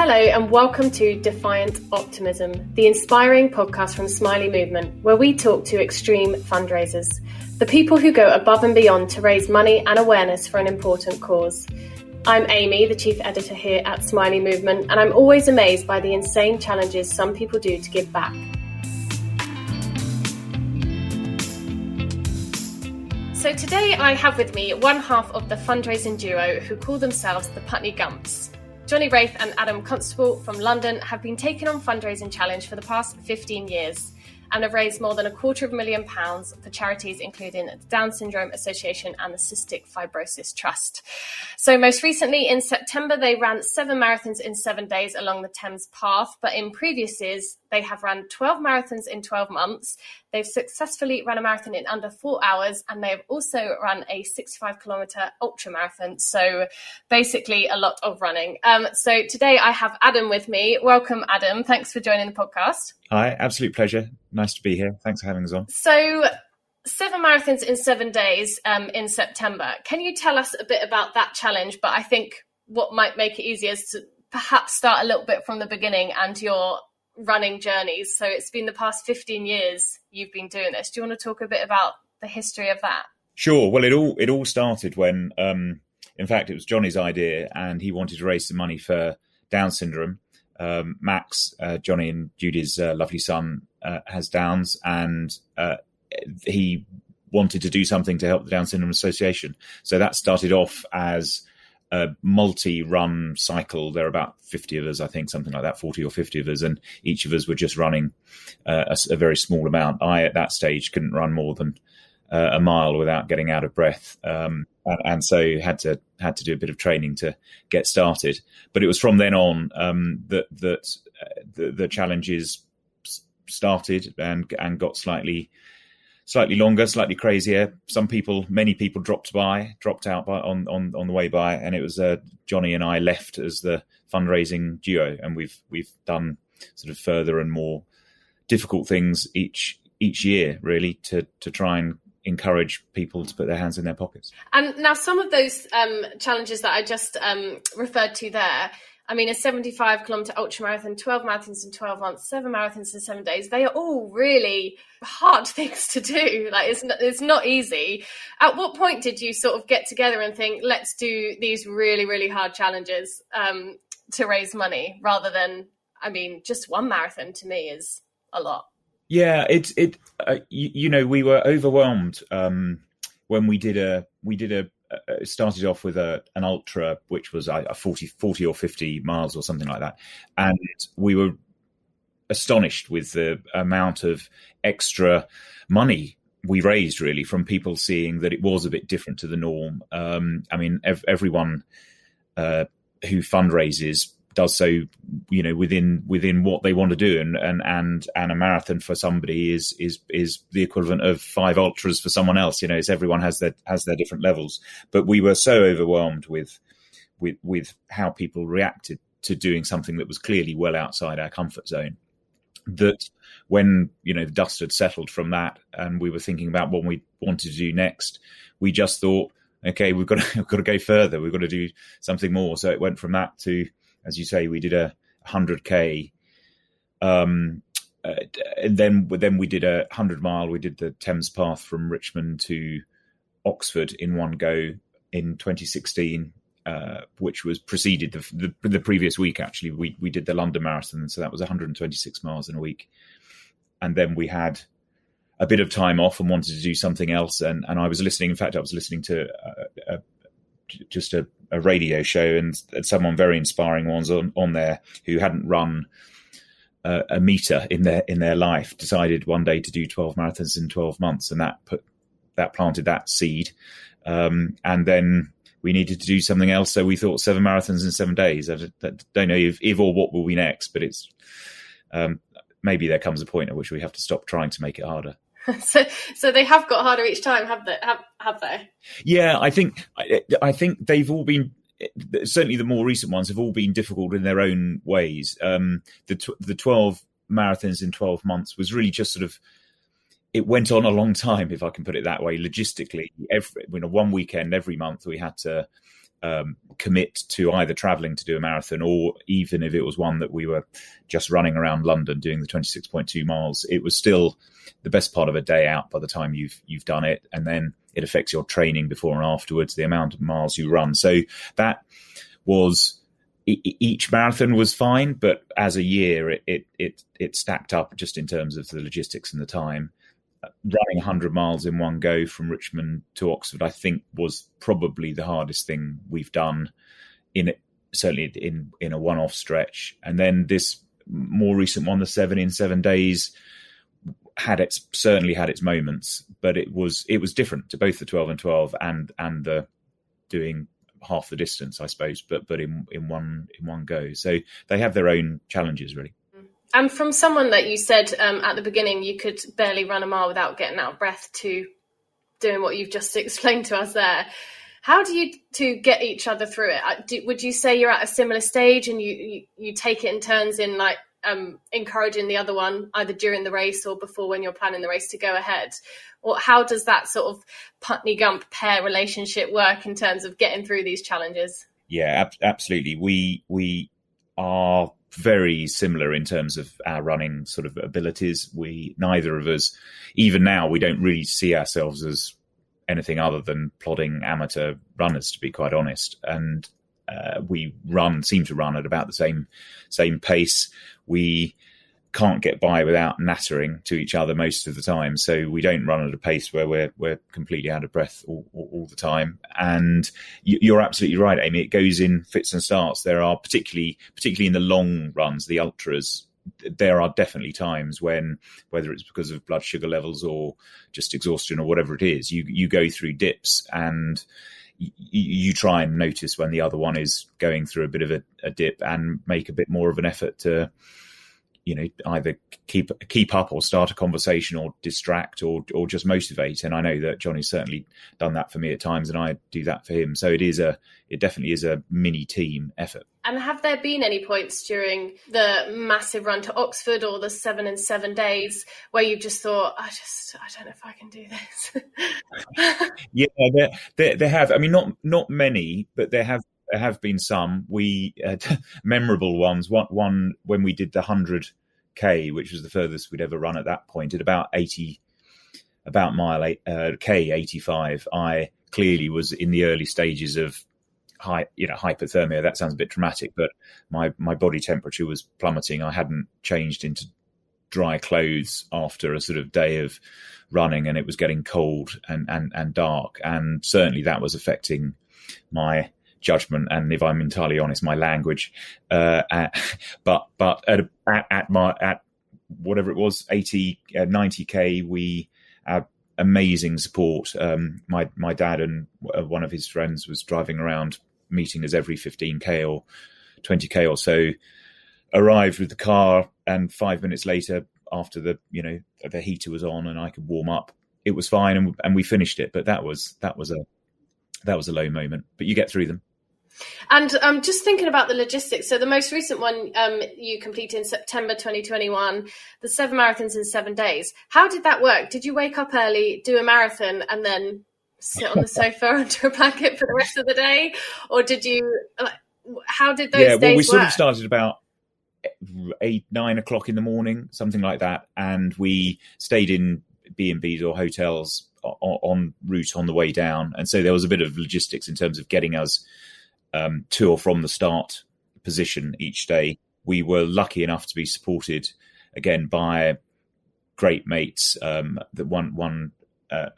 Hello, and welcome to Defiant Optimism, the inspiring podcast from Smiley Movement, where we talk to extreme fundraisers, the people who go above and beyond to raise money and awareness for an important cause. I'm Amy, the chief editor here at Smiley Movement, and I'm always amazed by the insane challenges some people do to give back. So today I have with me one half of the fundraising duo who call themselves the Putney Gumps. Johnnie Wraith and Adam Constable from London have been taking on fundraising challenge for the past 15 years and have raised more than a quarter of a million pounds for charities including the Down Syndrome Association and the Cystic Fibrosis Trust. So most recently in September they ran seven marathons in 7 days along the Thames Path, but in previous years they have run 12 marathons in 12 months. They've successfully run a marathon in under 4 hours and they have also run a 65 kilometer ultra marathon. So basically a lot of running. Um, so today I have Adam with me. Welcome Adam. Thanks for joining the podcast. Hi, absolute pleasure. Nice to be here. Thanks for having us on. So, seven marathons in seven days um, in September. Can you tell us a bit about that challenge? But I think what might make it easier is to perhaps start a little bit from the beginning and your running journeys. So, it's been the past 15 years you've been doing this. Do you want to talk a bit about the history of that? Sure. Well, it all it all started when, um, in fact, it was Johnnie's idea, and he wanted to raise some money for Down syndrome um, Max, uh, Johnnie and Judy's uh, lovely son, uh, has Downs, and uh, he wanted to do something to help the Down Syndrome Association. So that started off as a multi-run cycle. There are about fifty of us, I think, something like that, forty or fifty of us, and each of us were just running uh, a, a, very small amount. I, at that stage, couldn't run more than uh, a mile without getting out of breath. Um, and, and, so had to had to do a bit of training to get started. But it was from then on um, that that uh, the, the, challenges started and and got slightly slightly longer, slightly crazier. Some people, many people dropped by, dropped out by, on on on the way by, and it was uh, Johnnie and I left as the fundraising duo, and we've we've done sort of further and more difficult things each each year, really, to to try and encourage people to put their hands in their pockets. And now, some of those um, challenges that I just um, referred to there. I mean, a 75 kilometer ultra marathon, 12 marathons in 12 months, seven marathons in seven days. They are all really hard things to do. Like, it's not, it's not easy. At what point did you sort of get together and think, let's do these really, really hard challenges um, to raise money rather than, I mean, just one marathon to me is a lot. Yeah, it it uh, you, you, know we were overwhelmed um, when we did a we did a uh, started off with a an ultra which was uh, 40, 40 or 50 miles or something like that. And we were astonished with the amount of extra money we raised really from people seeing that it was a bit different to the norm. Um, i mean ev- everyone uh, who fundraises does so you know within within what they want to do. And and and and a marathon for somebody is is is the equivalent of five ultras for someone else. You know it's everyone has their has their different levels. But we were so overwhelmed with with with how people reacted to doing something that was clearly well outside our comfort zone that when you know the dust had settled from that and we were thinking about what we wanted to do next we just thought okay we've got to, we've got to go further. We've got to do something more. So it went from that to as you say, we did a 100k. Um, uh, and then then we did a 100 mile. We did the Thames Path from Richmond to Oxford in one go in 2016. Uh, which was preceded the, the, the previous week. Actually, we we did the London Marathon, so that was 126 miles in a week. And then we had a bit of time off and wanted to do something else. And and I was listening. In fact, I was listening to a, a, just a, a radio show, and, and, someone very inspiring ones on, on there who hadn't run uh, a meter in their in their life decided one day to do 12 marathons in 12 months, and that put that planted that seed. Um, and then we needed to do something else, so we thought seven marathons in seven days. I don't know if, if or what will be next, but it's um, maybe there comes a point at which we have to stop trying to make it harder. so so they have got harder each time, have they? Have, have they? Yeah, I think I, I think they've all been certainly the more recent ones have all been difficult in their own ways. Um, the tw- the twelve marathons in twelve months was really just sort of it went on a long time, if I can put it that way. Logistically, every you know one weekend every month we had to um, commit to either traveling to do a marathon or even if it was one that we were just running around London doing the 26.2 miles, it was still the best part of a day out by the time you've you've done it, and then it affects your training before and afterwards, the amount of miles you run. So that was each marathon was fine, but as a year, it, it it it stacked up just in terms of the logistics and the time running 100 miles in one go from Richmond to Oxford, I think was probably the hardest thing we've done in certainly in in a one-off stretch. And then this more recent one, the seven in seven days, had its certainly had its moments, but it was it was different to both the 12 and 12 and and the doing half the distance, I suppose, but but in in one in one go. So they have their own challenges, really. And from someone that you said um, at the beginning you could barely run a mile without getting out of breath to doing what you've just explained to us there. How do you to get each other through it? Do, would you say you're at a similar stage and you, you, you take it in turns in like um, encouraging the other one either during the race or before when you're planning the race to go ahead? Or how does that sort of Putney Gump pair relationship work in terms of getting through these challenges? Yeah, ab- absolutely. We we are very similar in terms of our running sort of abilities. We neither of us, even now, we don't really see ourselves as anything other than plodding amateur runners, to be quite honest. And uh, we run, seem to run at about the same same pace. We can't get by without nattering to each other most of the time. So we don't run at a pace where we're we're completely out of breath all, all, all, the time. And you're absolutely right, Amy. It goes in fits and starts. There are particularly particularly in the long runs, the ultras. There are definitely times when, whether it's because of blood sugar levels or just exhaustion or whatever it is, you you go through dips and you, try and notice when the other one is going through a bit of a, a dip and make a bit more of an effort to you know either keep keep up or start a conversation or distract or or just motivate. And i know that johnnie's certainly done that for me at times and i do that for him. So it is a it definitely is a mini team effort. And have there been any points during the massive run to oxford or the seven and seven days where you've just thought i just i don't know if i can do this? Yeah there, there, there have i mean not not many but there have have been some we uh, memorable ones. One, one when we did the hundred k, which was the furthest we'd ever run at that point, at about eighty, about mile eight, uh, k eighty five. I clearly was in the early stages of high, you know, hypothermia. That sounds a bit dramatic, but my my body temperature was plummeting. I hadn't changed into dry clothes after a sort of day of running, and it was getting cold and and and dark, and certainly that was affecting my judgment and, if I'm entirely honest, my language. Uh, at, but but at, at, at my at whatever it was, 80, uh, 90k, we had amazing support. Um, my my dad and uh, one of his friends was driving around, meeting us every 15k or 20k or so. Arrived with the car, and five minutes later, after the you know the heater was on and I could warm up, it was fine, and, and we finished it. But that was that was a that was a low moment. But you get through them. And um, just thinking about the logistics. So the most recent one um, you completed in September 2021, the seven marathons in seven days. How did that work? Did you wake up early, do a marathon, and then sit on the sofa under a blanket for the rest of the day, or did you? How did those? Yeah, well, we work? sort of started about eight, nine o'clock in the morning, something like that, and we stayed in B and B's or hotels on, en route on the way down, and so there was a bit of logistics in terms of getting us um, to or from the start position each day. We were lucky enough to be supported again by great mates. Um, the one one uh,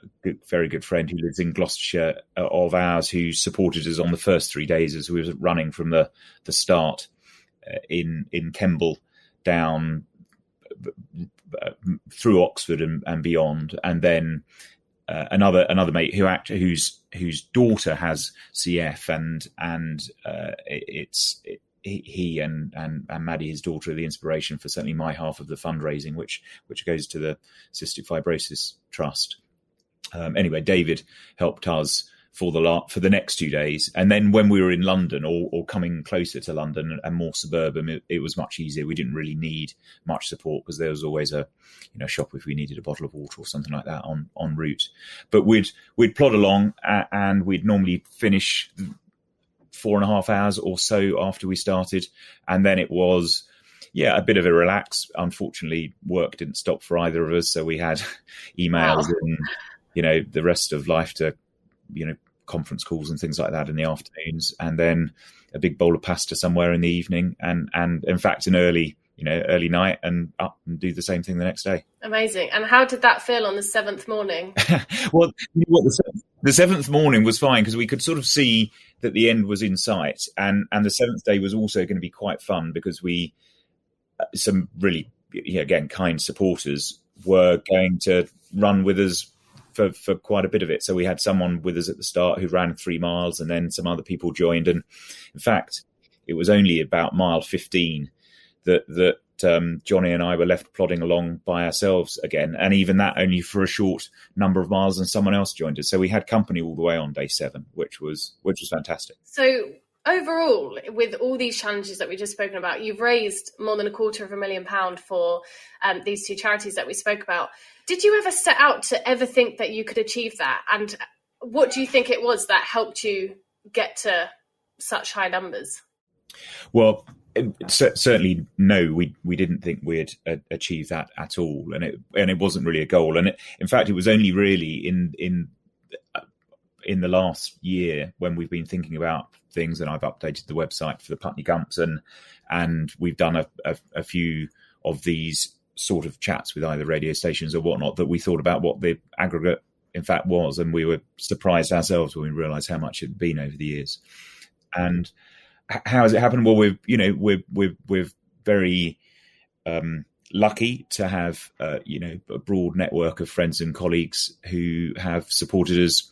very good friend who lives in Gloucestershire uh, of ours who supported us on the first three days as we were running from the the start uh, in in Kemble down uh, through Oxford and, and beyond, and then uh, another another mate who act whose whose daughter has CF and and uh, it, it's it, he and, and and Maddie, his daughter, are the inspiration for certainly my half of the fundraising, which which goes to the Cystic Fibrosis Trust. Um, anyway, David helped us for the for the next two days. And then when we were in London or, or coming closer to London and more suburban, it, it, was much easier. We didn't really need much support because there was always a you know shop if we needed a bottle of water or something like that on on route. But we'd we'd plod along and we'd normally finish four and a half hours or so after we started, and then it was yeah, a bit of a relax. Unfortunately, work didn't stop for either of us, so we had emails wow. and you know the rest of life to you know conference calls and things like that in the afternoons, and then a big bowl of pasta somewhere in the evening, and and in fact an early you know early night and up and do the same thing the next day. Amazing. And how did that feel on the seventh morning? well, you know what, the, seventh, the seventh morning was fine because we could sort of see that the end was in sight, and and the seventh day was also going to be quite fun because we uh, some really again kind supporters were going to run with us for, for quite a bit of it. So we had someone with us at the start who ran three miles, and then some other people joined. And in fact, it was only about mile fifteen that that um, Johnnie and I were left plodding along by ourselves again, and even that only for a short number of miles, and someone else joined us. So we had company all the way on day seven, which was which was fantastic. So overall, with all these challenges that we've just spoken about, you've raised more than a quarter of a million pound for um, these two charities that we spoke about. Did you ever set out to ever think that you could achieve that? And what do you think it was that helped you get to such high numbers? Well, certainly no we we didn't think we'd uh, achieve that at all and it and it wasn't really a goal and it, in fact it was only really in in uh, in the last year when we've been thinking about things and I've updated the website for the Putney Gumps and and we've done a, a, a few of these sort of chats with either radio stations or whatnot that we thought about what the aggregate in fact was and we were surprised ourselves when we realized how much it had been over the years. And how has it happened? Well we've you know we're we're, we're very um, lucky to have uh, you know a broad network of friends and colleagues who have supported us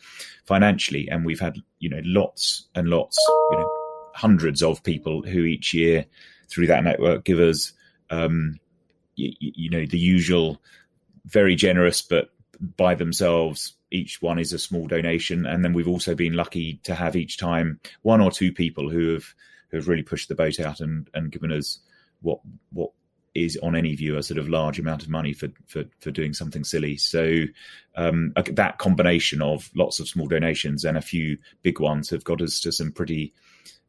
financially. And we've had you know lots and lots you know hundreds of people who each year through that network give us um, you, you know the usual very generous but by themselves each one is a small donation. And then we've also been lucky to have each time one or two people who have who have really pushed the boat out and and given us what what is on any view a sort of large amount of money for for for doing something silly. So um, that combination of lots of small donations and a few big ones have got us to some pretty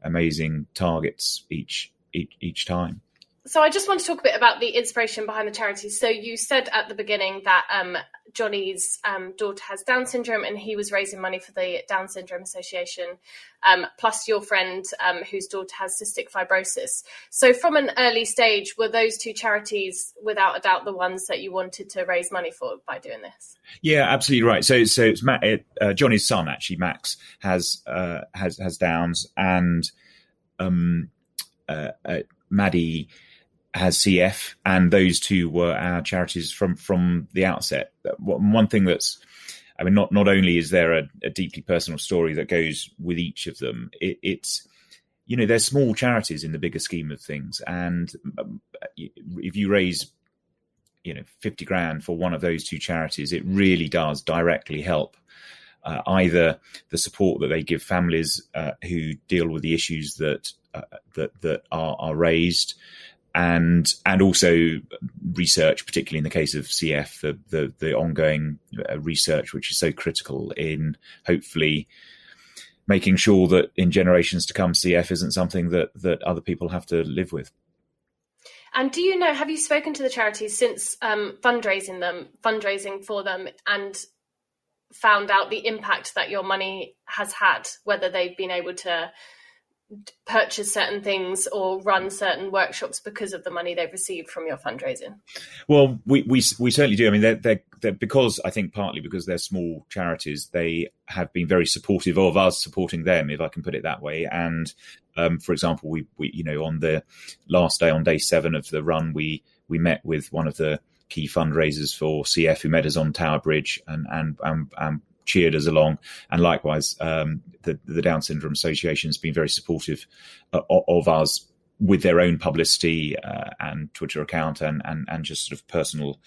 amazing targets each each, each time so I just want to talk a bit about the inspiration behind the charity. So you said at the beginning that um, Johnnie's um, daughter has Down syndrome, and he was raising money for the Down Syndrome Association, um, plus your friend um, whose daughter has cystic fibrosis. So from an early stage, were those two charities, without a doubt, the ones that you wanted to raise money for by doing this? Yeah, absolutely right. So, so it's Matt, uh, Johnnie's son actually, Max, has uh, has has Downs, and um, uh, uh Maddie has CF, and those two were our charities from from the outset. One thing that's, I mean, not not only is there a, a deeply personal story that goes with each of them, it, it's you know they're small charities in the bigger scheme of things, and um, if you raise you know 50 grand for one of those two charities it really does directly help uh, either the support that they give families uh, who deal with the issues that uh, that that are, are raised and and also research, particularly in the case of CF, the the, the ongoing uh, research, which is so critical in hopefully making sure that in generations to come, CF isn't something that that other people have to live with. And do you know? Have you spoken to the charities since um, fundraising them, fundraising for them, and found out the impact that your money has had? Whether they've been able to purchase certain things or run certain workshops because of the money they've received from your fundraising? Well, we we, we certainly do. I mean, they're, they're, they're, because I think partly because they're small charities, they have been very supportive of us supporting them, if I can put it that way. And um, for example, we, we you know on the last day, on day seven of the run, we we met with one of the key fundraisers for CF who met us on Tower Bridge and and and, and cheered us along. And likewise, um, the, the Down Syndrome Association has been very supportive uh, of us with their own publicity uh, and Twitter account and, and, and just sort of personal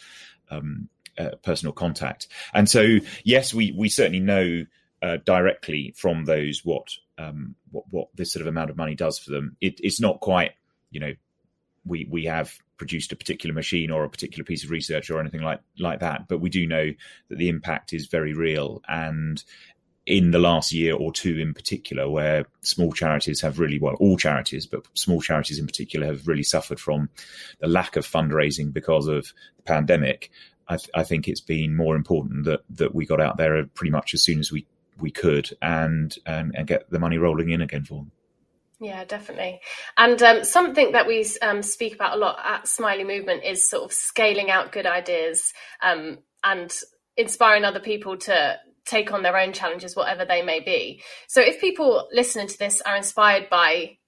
um, uh, personal contact. And so, yes, we, we certainly know uh, directly from those what, um, what what this sort of amount of money does for them. It, it's not quite, you know, we we have produced a particular machine or a particular piece of research or anything like like that but we do know that the impact is very real and in the last year or two in particular, where small charities have really, well, all charities, but small charities in particular have really suffered from the lack of fundraising because of the pandemic. I, th- I think it's been more important that, that we got out there pretty much as soon as we, we could and, and, and get the money rolling in again for them. Yeah, definitely. And um, something that we um, speak about a lot at Smiley Movement is sort of scaling out good ideas um, and inspiring other people to take on their own challenges, whatever they may be. So, if people listening to this are inspired by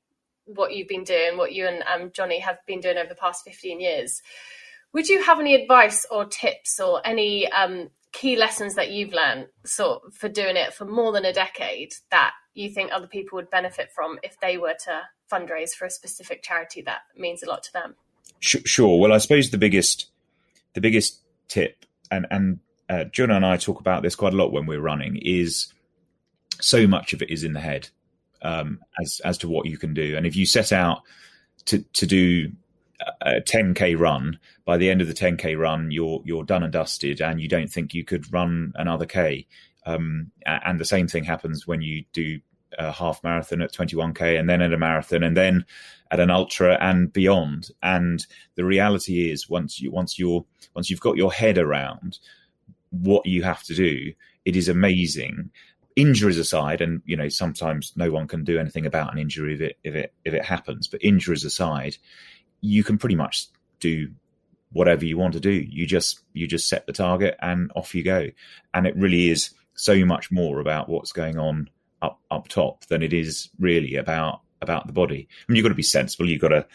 what you've been doing, what you and um, Johnnie have been doing over the past 15 years, would you have any advice or tips or any um, key lessons that you've learned sort for doing it for more than a decade that you think other people would benefit from if they were to fundraise for a specific charity that means a lot to them? Sure. Well, I suppose the biggest the biggest tip, and and uh, Johnnie and I talk about this quite a lot when we're running, is so much of it is in the head um, as as to what you can do. And if you set out to to do a 10k run, by the end of the 10k run, you're you're done and dusted, and you don't think you could run another k. Um, and the same thing happens when you do a half marathon at 21k and then at a marathon and then at an ultra and beyond. And the reality is once you once you're once you've got your head around what you have to do, it is amazing. Injuries aside, and you know sometimes no one can do anything about an injury if it if it if it happens. But injuries aside, you can pretty much do whatever you want to do. You just you just set the target and off you go. And it really is so much more about what's going on up up top than it is really about about the body. I mean, you've got to be sensible. You've got to,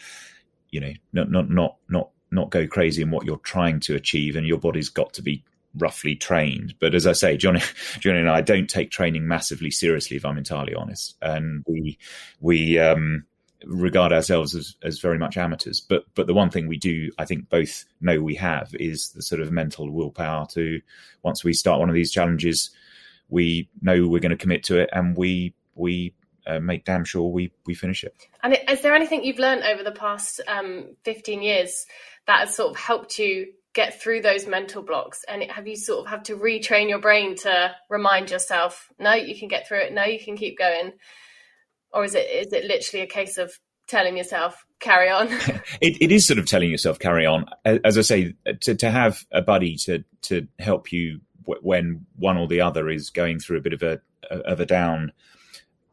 you know, not not not not not go crazy in what you're trying to achieve, and your body's got to be roughly trained. But as I say, Johnnie, Johnnie and I don't take training massively seriously, if I'm entirely honest, and we we um, regard ourselves as, as very much amateurs. But but the one thing we do, I think, both know we have is the sort of mental willpower to once we start one of these challenges we know we're going to commit to it, and we we uh, make damn sure we we finish it. And is there anything you've learned over the past um, 15 years that has sort of helped you get through those mental blocks? And have you sort of had to retrain your brain to remind yourself, no, you can get through it, no, you can keep going, or is it is it literally a case of telling yourself carry on it, it is sort of telling yourself carry on as i say to, to have a buddy to to help you when one or the other is going through a bit of a of a down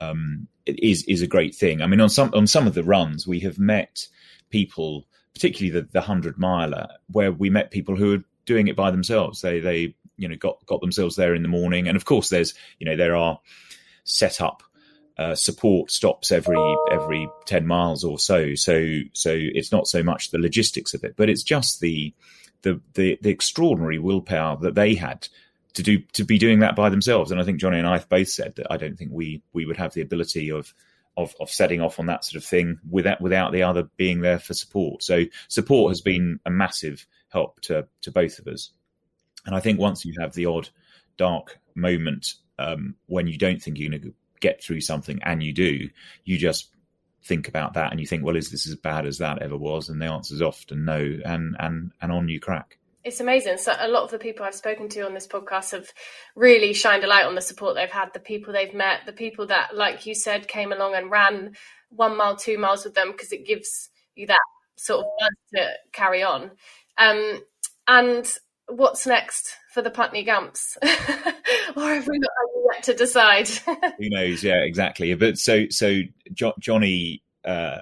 um, is is a great thing. I mean, on some on some of the runs, we have met people, particularly the the hundred miler, where we met people who are doing it by themselves. They they you know got got themselves there in the morning, and of course, there's you know there are set up uh, support stops every every 10 miles or so so so it's not so much the logistics of it but it's just the the, the, the extraordinary willpower that they had to do to be doing that by themselves. And I think Johnnie and I have both said that I don't think we we would have the ability of of, of setting off on that sort of thing without without the other being there for support. So support has been a massive help to to both of us. And I think once you have the odd dark moment um, when you don't think you're going to get through something and you do, you just think about that and you think, well, is this as bad as that ever was? And the answer is often no, and and and on you crack. It's amazing. So a lot of the people I've spoken to on this podcast have really shined a light on the support they've had, the people they've met, the people that, like you said, came along and ran one mile, two miles with them because it gives you that sort of to carry on. Um, and what's next for the Putney Gumps? or have we not yet to decide? Who knows? Yeah, exactly. But so so jo- Johnnie. Uh,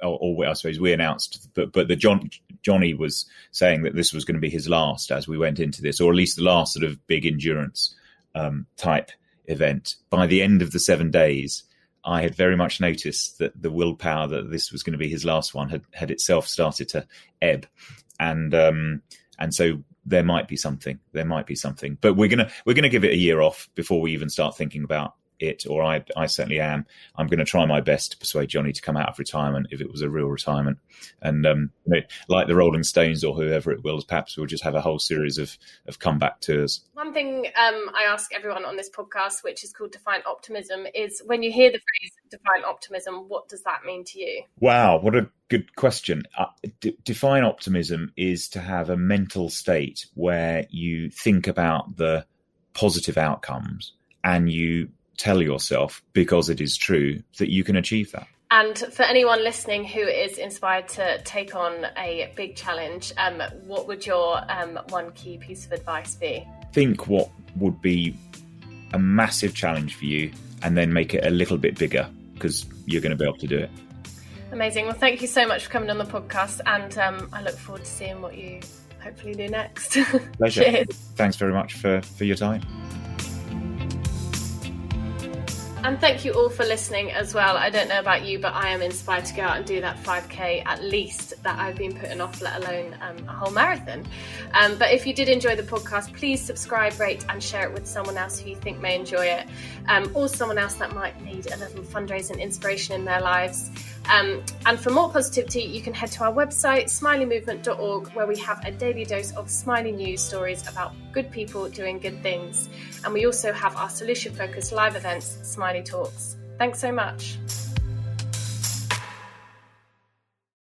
or, or, I suppose we announced, but but the John Johnnie was saying that this was going to be his last as we went into this, or at least the last sort of big endurance um, type event. By the end of the seven days, I had very much noticed that the willpower that this was going to be his last one had had itself started to ebb, and um, and so there might be something. There might be something, but we're gonna we're gonna give it a year off before we even start thinking about it, or I, I certainly am. I'm going to try my best to persuade Johnnie to come out of retirement if it was a real retirement. And um, like the Rolling Stones or whoever it will, perhaps we'll just have a whole series of, of comeback tours. One thing um, I ask everyone on this podcast, which is called Defiant Optimism, is when you hear the phrase defiant optimism, what does that mean to you? Wow, what a good question. Uh, d- defiant optimism is to have a mental state where you think about the positive outcomes and you tell yourself, because it is true, that you can achieve that. And for anyone listening who is inspired to take on a big challenge, um, what would your um, one key piece of advice be? Think what would be a massive challenge for you and then make it a little bit bigger because you're going to be able to do it. Amazing. Well, thank you so much for coming on the podcast, and um, I look forward to seeing what you hopefully do next. Pleasure. Cheers. Thanks very much for, for your time. And thank you all for listening as well. I don't know about you, but I am inspired to go out and do that 5K at least that I've been putting off, let alone um, a whole marathon. Um, but if you did enjoy the podcast, please subscribe, rate, and share it with someone else who you think may enjoy it, um, or someone else that might need a little fundraising inspiration in their lives. Um, and for more positivity, you can head to our website, smileymovement.org, where we have a daily dose of smiley news stories about good people doing good things. And we also have our solution focused live events, Smiley Talks. Thanks so much.